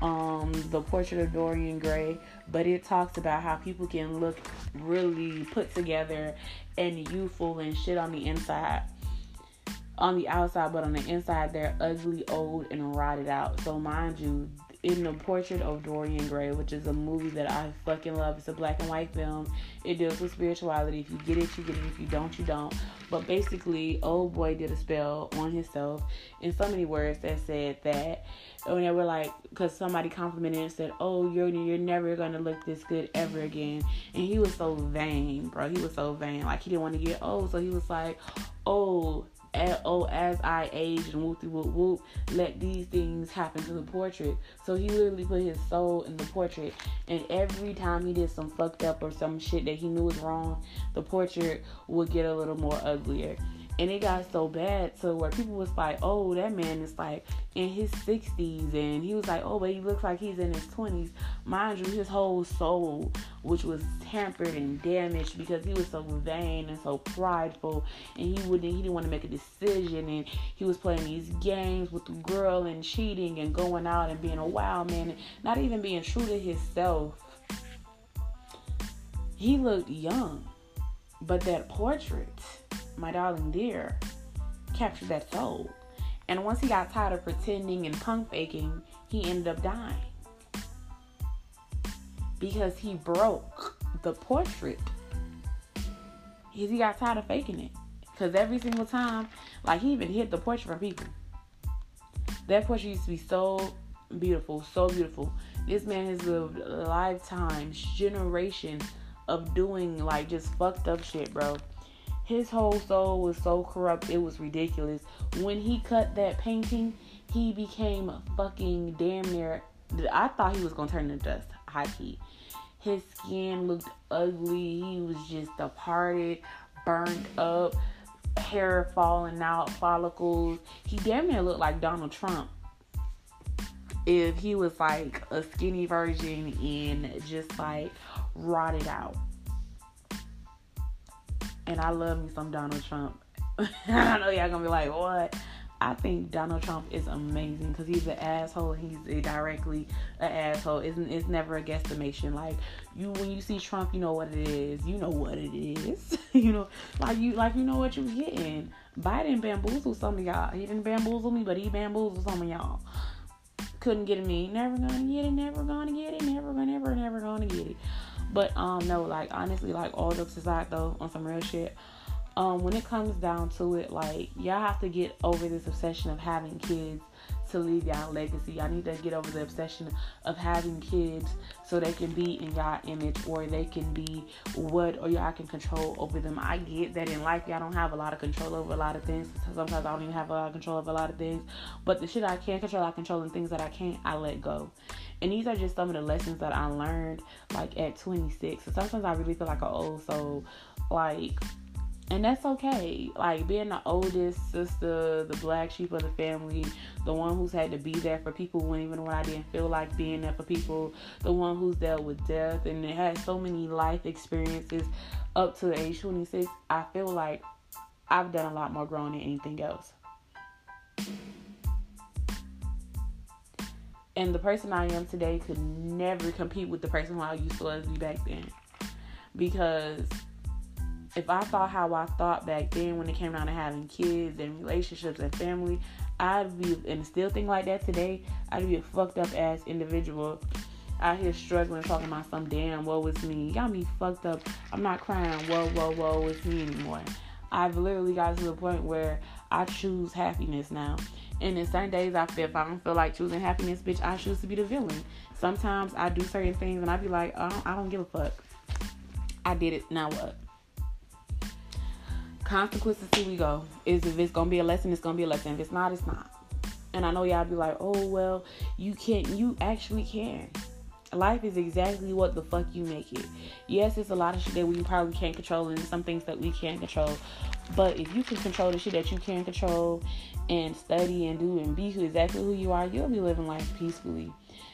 um, the portrait of Dorian Gray, but it talks about how people can look really put together and youthful and shit on the inside. On the outside, but on the inside, they're ugly, old, and rotted out. So, mind you, in the portrait of Dorian Gray, which is a movie that I fucking love. It's a black and white film. It deals with spirituality. If you get it, you get it. If you don't, you don't. But basically, old boy did a spell on himself in so many words that said that when they were like, because somebody complimented and said, "Oh, you're you're never gonna look this good ever again," and he was so vain, bro. He was so vain, like he didn't want to get old, so he was like, "Oh." Oh, as I age and whoop whoop whoop, let these things happen to the portrait. So he literally put his soul in the portrait, and every time he did some fucked up or some shit that he knew was wrong, the portrait would get a little more uglier. And it got so bad to where people was like, oh, that man is like in his 60s. And he was like, oh, but he looks like he's in his 20s. Mind you, his whole soul, which was tampered and damaged because he was so vain and so prideful. And he wouldn't, he didn't want to make a decision. And he was playing these games with the girl and cheating and going out and being a wild man and not even being true to himself. He looked young. But that portrait my darling dear, captured that soul. And once he got tired of pretending and punk faking, he ended up dying. Because he broke the portrait. He got tired of faking it. Because every single time, like he even hit the portrait for people. That portrait used to be so beautiful, so beautiful. This man has lived lifetimes, generations of doing like just fucked up shit, bro. His whole soul was so corrupt, it was ridiculous. When he cut that painting, he became fucking damn near. I thought he was gonna turn to dust, high key. His skin looked ugly. He was just departed, burnt up, hair falling out, follicles. He damn near looked like Donald Trump if he was like a skinny version and just like rotted out and I love me some Donald Trump. I know y'all gonna be like, what? I think Donald Trump is amazing because he's an asshole. He's a directly an asshole. It's, it's never a guesstimation. Like you, when you see Trump, you know what it is. You know what it is. you know, like you, like you know what you're getting. Biden bamboozled some of y'all. He didn't bamboozle me, but he bamboozled some of y'all. Couldn't get me. Never gonna get it. Never gonna get it. Never gonna, never, never gonna get it. But um no, like honestly, like all jokes aside though, on some real shit. Um, when it comes down to it, like y'all have to get over this obsession of having kids to leave y'all legacy. Y'all need to get over the obsession of having kids so they can be in y'all image or they can be what or y'all can control over them. I get that in life y'all don't have a lot of control over a lot of things. Sometimes I don't even have a lot of control over a lot of things. But the shit I can control, I control and things that I can't, I let go. And these are just some of the lessons that I learned like at 26. So sometimes I really feel like an old soul. Like and that's okay. Like being the oldest sister, the black sheep of the family, the one who's had to be there for people when even when I didn't feel like being there for people, the one who's dealt with death and had so many life experiences up to age 26. I feel like I've done a lot more growing than anything else. And the person I am today could never compete with the person who I used to be back then. Because if I thought how I thought back then when it came down to having kids and relationships and family, I'd be and still think like that today, I'd be a fucked up ass individual out here struggling talking about some damn woe is me. Y'all me fucked up. I'm not crying whoa whoa whoa it's me anymore. I've literally got to the point where I choose happiness now. And in certain days, I feel if I don't feel like choosing happiness, bitch, I choose to be the villain. Sometimes I do certain things and I be like, don't, I don't give a fuck. I did it. Now what? Consequences, here we go. Is if it's gonna be a lesson, it's gonna be a lesson. If it's not, it's not. And I know y'all be like, oh well, you can't. You actually can. Life is exactly what the fuck you make it. Yes, it's a lot of shit that we probably can't control, and some things that we can't control. But if you can control the shit that you can control, and study and do and be who exactly who you are, you'll be living life peacefully.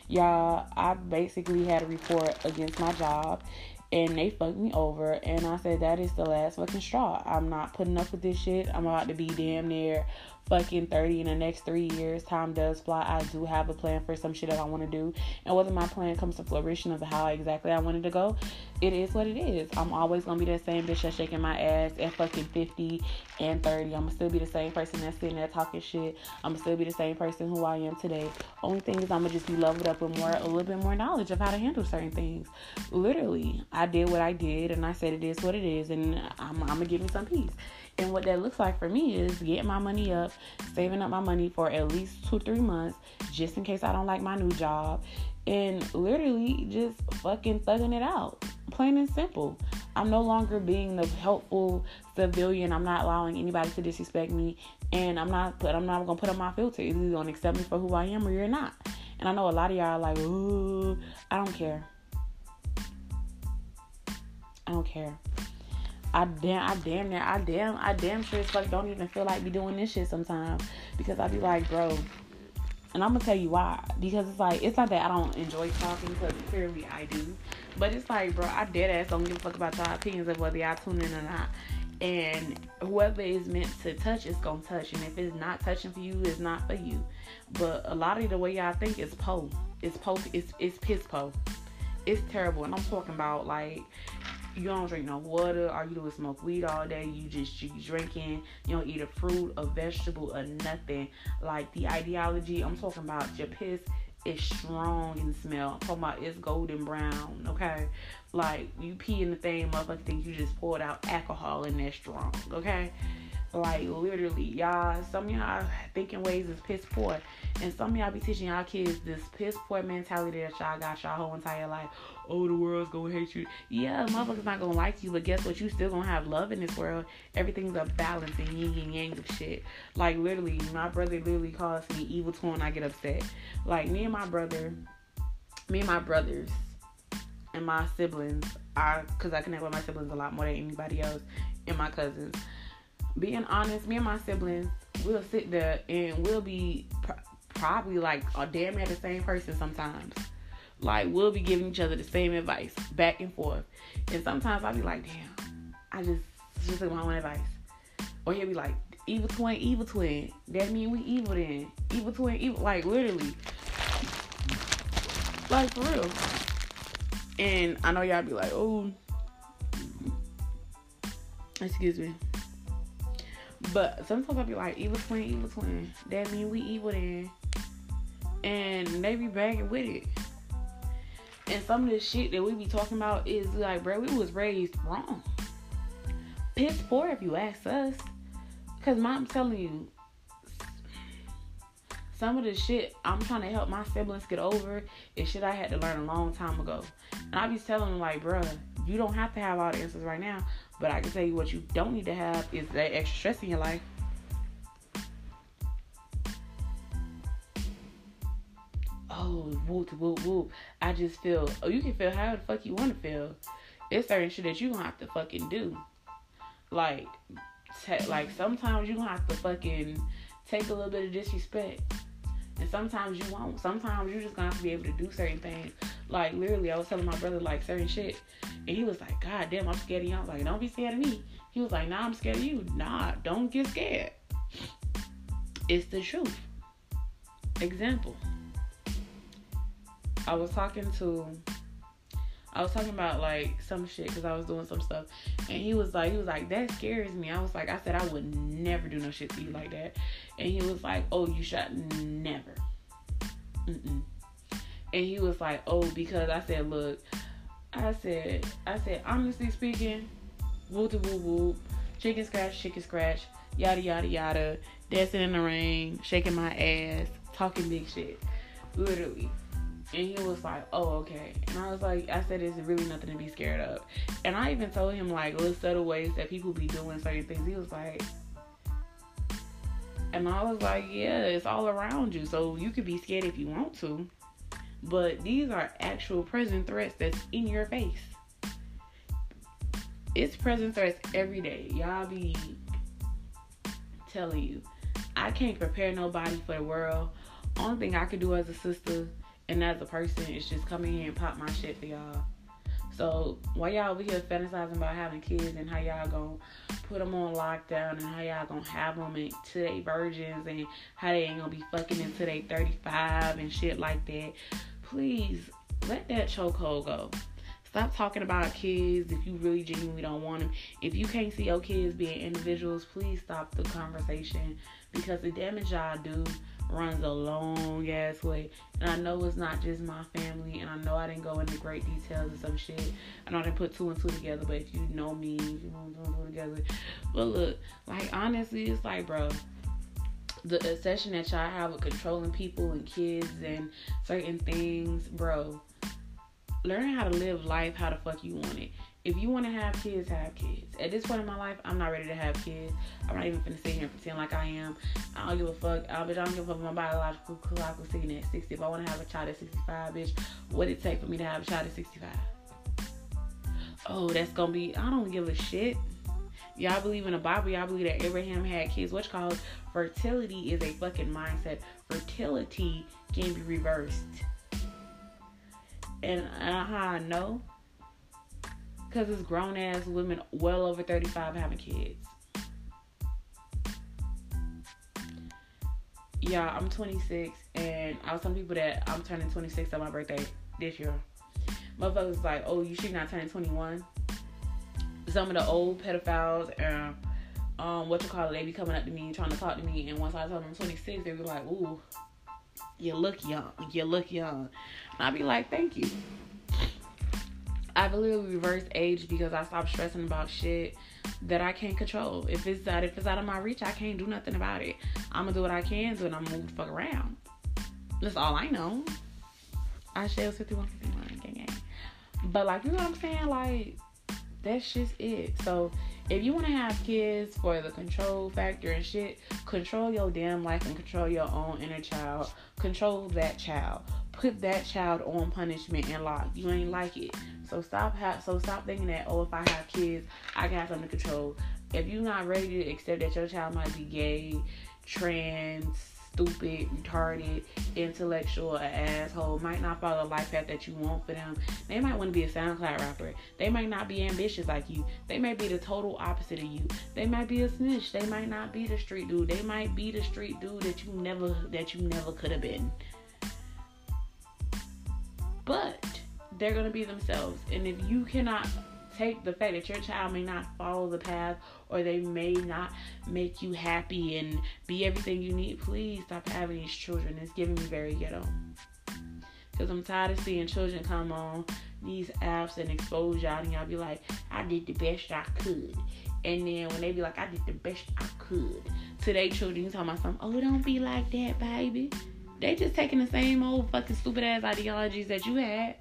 Y'all, I basically had a report against my job and they fucked me over and I said that is the last fucking straw. I'm not putting up with this shit. I'm about to be damn near fucking 30 in the next three years. Time does fly. I do have a plan for some shit that I want to do. And whether my plan comes to flourishing of how exactly I wanted to go, it is what it is. I'm always gonna be that same bitch that's shaking my ass at fucking 50 and 30. I'm gonna still be the same person that's sitting there talking shit. I'm gonna still be the same person who I am today. Only thing is I'm gonna just be leveled up with more a little bit more knowledge of how to handle certain things. Literally, I did what I did and I said it is what it is and I'm, I'm gonna give me some peace. And what that looks like for me is getting my money up, saving up my money for at least two, three months, just in case I don't like my new job, and literally just fucking thugging it out. Plain and simple. I'm no longer being the helpful civilian. I'm not allowing anybody to disrespect me, and I'm not put. I'm not gonna put on my filter. Either you're gonna accept me for who I am or you're not. And I know a lot of y'all are like, ooh, I don't care. I don't care. I damn, I damn near, I damn, I damn sure as fuck don't even feel like be doing this shit sometimes because I be like, bro, and I'm gonna tell you why. Because it's like it's not that I don't enjoy talking, because clearly I do. But it's like, bro, I dead ass don't give a fuck about your opinions of whether y'all tune in or not. And whoever is meant to touch is gonna touch, and if it's not touching for you, it's not for you. But a lot of the way y'all think is po, it's po, it's it's piss po. It's terrible, and I'm talking about like you don't drink no water, or you don't smoke weed all day, you just you drinking, you don't eat a fruit, a vegetable, or nothing. Like the ideology, I'm talking about your piss is strong in smell. I'm talking about it's golden brown, okay? Like you pee in the thing, motherfucker think you just poured out alcohol and that's strong, okay? Like literally, y'all, some y'all thinking ways is piss poor. And some y'all be teaching y'all kids this piss poor mentality that y'all got y'all whole entire life. Oh, the world's gonna hate you. Yeah, motherfuckers not gonna like you, but guess what? You still gonna have love in this world. Everything's a balance and yin and yang of shit. Like literally, my brother literally calls me evil twin. I get upset. Like me and my brother, me and my brothers and my siblings, I cause I connect with my siblings a lot more than anybody else, and my cousins being honest, me and my siblings, we'll sit there and we'll be pr- probably like a damn near the same person sometimes. Like we'll be giving each other the same advice back and forth, and sometimes I'll be like, damn, I just just took my own advice, or he'll be like, evil twin, evil twin. That mean we evil then. Evil twin, evil. Like literally, like for real. And I know y'all be like, oh, excuse me. But sometimes I'll be like, evil twin, evil twin. That mean we evil then. And they be bagging with it. And some of the shit that we be talking about is like, bro, we was raised wrong. Piss poor if you ask us. Cause mom telling you, some of the shit I'm trying to help my siblings get over is shit I had to learn a long time ago. And I be telling them like, bro, you don't have to have all the answers right now, but I can tell you what you don't need to have is that extra stress in your life. Oh, whoop, whoop, whoop. I just feel, oh, you can feel how the fuck you want to feel. It's certain shit that you gonna have to fucking do. Like, te- like sometimes you gonna have to fucking take a little bit of disrespect. And sometimes you won't. Sometimes you just gonna have to be able to do certain things. Like literally, I was telling my brother like certain shit, and he was like, "God damn, I'm scared of you." I was like, "Don't be scared of me." He was like, "Nah, I'm scared of you." Nah, don't get scared. It's the truth. Example. I was talking to. I was talking about like some shit because I was doing some stuff, and he was like, he was like, that scares me. I was like, I said I would never do no shit to you like that, and he was like, oh, you should never. Mm-mm. And he was like, oh, because I said, look, I said, I said, honestly speaking, whoop de whoop whoop, chicken scratch, chicken scratch. yada yada yada, dancing in the rain, shaking my ass, talking big shit, literally. And he was like, "Oh, okay." And I was like, "I said it's really nothing to be scared of." And I even told him like little subtle ways that people be doing certain things. He was like, and I was like, "Yeah, it's all around you, so you could be scared if you want to." But these are actual present threats that's in your face. It's present threats every day. Y'all be telling you, I can't prepare nobody for the world. Only thing I can do as a sister and as a person it's just come in here and pop my shit for y'all. So while y'all over here fantasizing about having kids and how y'all gonna put them on lockdown and how y'all gonna have them until they virgins and how they ain't gonna be fucking until they 35 and shit like that, please let that chokehold go. Stop talking about kids if you really genuinely don't want them. If you can't see your kids being individuals, please stop the conversation because the damage y'all do runs a long ass way. And I know it's not just my family, and I know I didn't go into great details of some shit. I know I didn't put two and two together, but if you know me, you know and two together. But look, like honestly, it's like, bro, the obsession that y'all have with controlling people and kids and certain things, bro. Learn how to live life how the fuck you want it. If you want to have kids, have kids. At this point in my life, I'm not ready to have kids. I'm not even gonna sit here and pretend like I am. I don't give a fuck. I, bitch, I don't give a fuck my biological clock was sitting at 60. If I want to have a child at 65, bitch, what it take for me to have a child at 65? Oh, that's gonna be. I don't give a shit. Y'all believe in the Bible. Y'all believe that Abraham had kids. What's called fertility is a fucking mindset. Fertility can be reversed. And uh, I know? Because it's grown ass women well over 35 having kids. Yeah, I'm 26, and I was telling people that I'm turning 26 on my birthday this year. Motherfuckers like, oh, you should not turn 21 some of the old pedophiles and um, what you call it, they be coming up to me trying to talk to me, and once I told them I'm 26, they be like, "Ooh, you look young, you look young." And I be like, "Thank you." I've literally reversed age because I stopped stressing about shit that I can't control. If it's out, if it's out of my reach, I can't do nothing about it. I'm gonna do what I can do, and I'm gonna move the fuck around. That's all I know. I share 5151 gang gang. But like, you know what I'm saying? Like, that's just it. So if you want to have kids for the control factor and shit, control your damn life and control your own inner child. Control that child. Put that child on punishment and lock. You ain't like it. So stop ha- so stop thinking that oh if I have kids I got them to control. If you're not ready to accept that your child might be gay, trans, stupid, retarded, intellectual, an asshole, might not follow the life path that you want for them. They might want to be a SoundCloud rapper. They might not be ambitious like you. They might be the total opposite of you. They might be a snitch. They might not be the street dude. They might be the street dude that you never that you never could have been. But they're gonna be themselves. And if you cannot take the fact that your child may not follow the path or they may not make you happy and be everything you need, please stop having these children. It's giving me very ghetto. Because I'm tired of seeing children come on these apps and expose y'all, and y'all be like, I did the best I could. And then when they be like, I did the best I could, today children you talking about something, oh, don't be like that, baby. They just taking the same old fucking stupid ass ideologies that you had,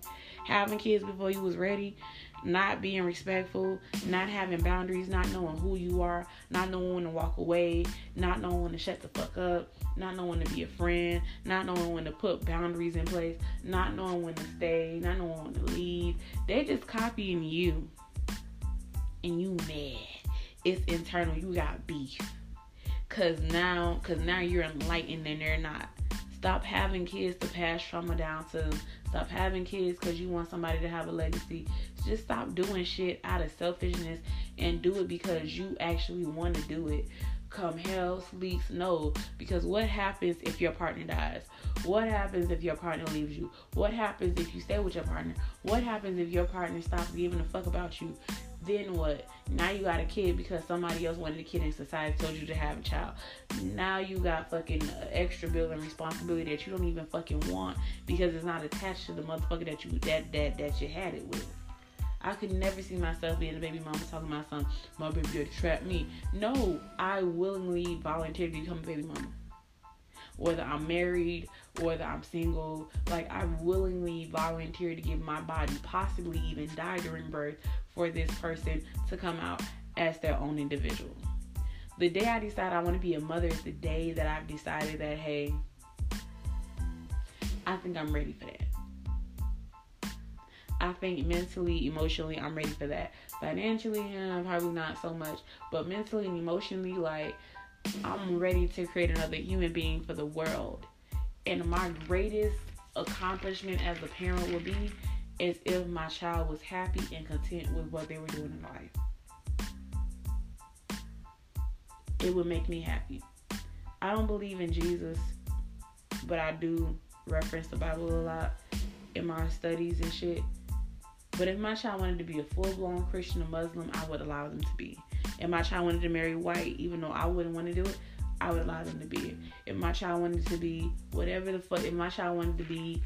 having kids before you was ready, not being respectful, not having boundaries, not knowing who you are, not knowing when to walk away, not knowing when to shut the fuck up, not knowing to be a friend, not knowing when to put boundaries in place, not knowing when to stay, not knowing when to leave. They're just copying you. And you mad. It's internal. You got beef. Cause now, cause now you're enlightened and they're not. Stop having kids to pass trauma down to. Stop having kids because you want somebody to have a legacy. Just stop doing shit out of selfishness and do it because you actually want to do it. Come hell, sleets, no. Because what happens if your partner dies? What happens if your partner leaves you? What happens if you stay with your partner? What happens if your partner stops giving a fuck about you? Then what? Now you got a kid because somebody else wanted a kid and society told you to have a child. Now you got fucking extra bill and responsibility that you don't even fucking want because it's not attached to the motherfucker that you that that that you had it with. I could never see myself being a baby mama talking about my son, my baby daddy trapped me. No, I willingly volunteered to become a baby mama. Whether I'm married, whether I'm single, like I willingly volunteered to give my body, possibly even die during birth, for this person to come out as their own individual. The day I decide I want to be a mother is the day that I've decided that, hey, I think I'm ready for that. I think mentally, emotionally, I'm ready for that. Financially, uh, probably not so much, but mentally and emotionally, like I'm ready to create another human being for the world. And my greatest accomplishment as a parent would be is if my child was happy and content with what they were doing in life. It would make me happy. I don't believe in Jesus, but I do reference the Bible a lot in my studies and shit. But if my child wanted to be a full blown Christian or Muslim, I would allow them to be. If my child wanted to marry white, even though I wouldn't want to do it, I would allow them to be. If my child wanted to be whatever the fuck, if my child wanted to be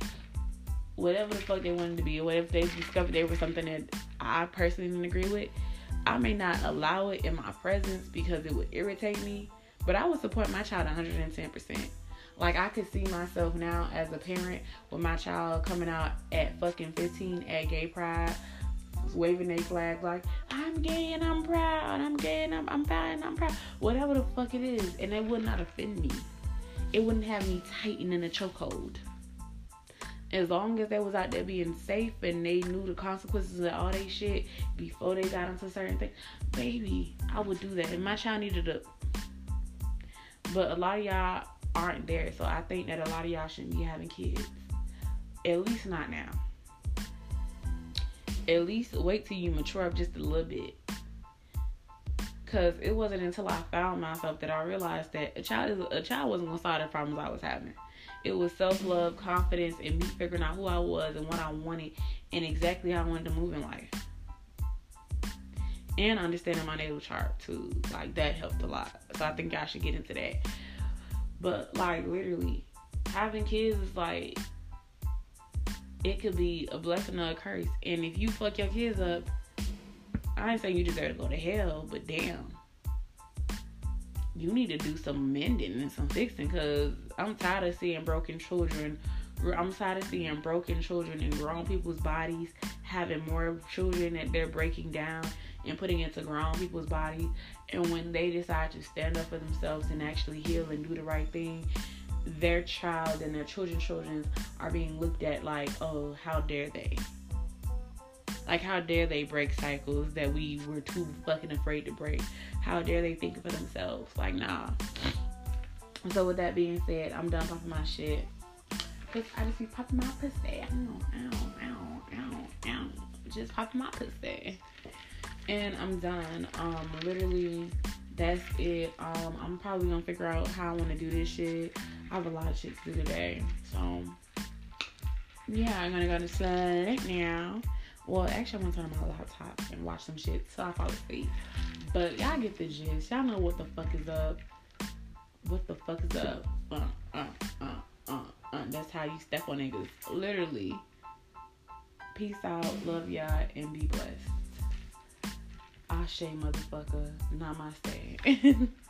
whatever the fuck they wanted to be, or whatever they discovered they were something that I personally didn't agree with, I may not allow it in my presence because it would irritate me, but I would support my child 110%. Like I could see myself now as a parent with my child coming out at fucking 15 at gay pride, waving a flag like I'm gay and I'm proud, I'm gay and I'm I'm fine and I'm proud, whatever the fuck it is, and it would not offend me. It wouldn't have me tighten in a chokehold. As long as they was out there being safe and they knew the consequences of all they shit before they got into certain things, baby, I would do that. And my child needed a but a lot of y'all aren't there. So I think that a lot of y'all shouldn't be having kids. At least not now. At least wait till you mature up just a little bit. Cause it wasn't until I found myself that I realized that a child is a child wasn't gonna solve the problems I was having. It was self love, confidence, and me figuring out who I was and what I wanted and exactly how I wanted to move in life. And understanding my natal chart too. Like that helped a lot. So I think I should get into that. But like literally, having kids is like it could be a blessing or a curse. And if you fuck your kids up, I ain't saying you deserve to go to hell, but damn. You need to do some mending and some fixing because I'm tired of seeing broken children. I'm tired of seeing broken children in grown people's bodies having more children that they're breaking down and putting into grown people's bodies. And when they decide to stand up for themselves and actually heal and do the right thing, their child and their children's children are being looked at like, oh, how dare they? Like, how dare they break cycles that we were too fucking afraid to break? How dare they think for themselves? Like, nah. So, with that being said, I'm done popping my shit. Cause I just be popping my pussy. Ow, ow, ow, ow, ow. Just popping my pussy and I'm done. Um, literally, that's it. Um, I'm probably gonna figure out how I want to do this shit. I have a lot of shit to do today, so yeah, I'm gonna go to sleep now. Well, actually, I'm gonna turn on my laptop and watch some shit so I fall asleep. But y'all get the gist. Y'all know what the fuck is up. What the fuck is up? Uh, uh, uh, uh, uh. That's how you step on niggas. Literally. Peace out. Love y'all and be blessed. Ashe, motherfucker. Namaste.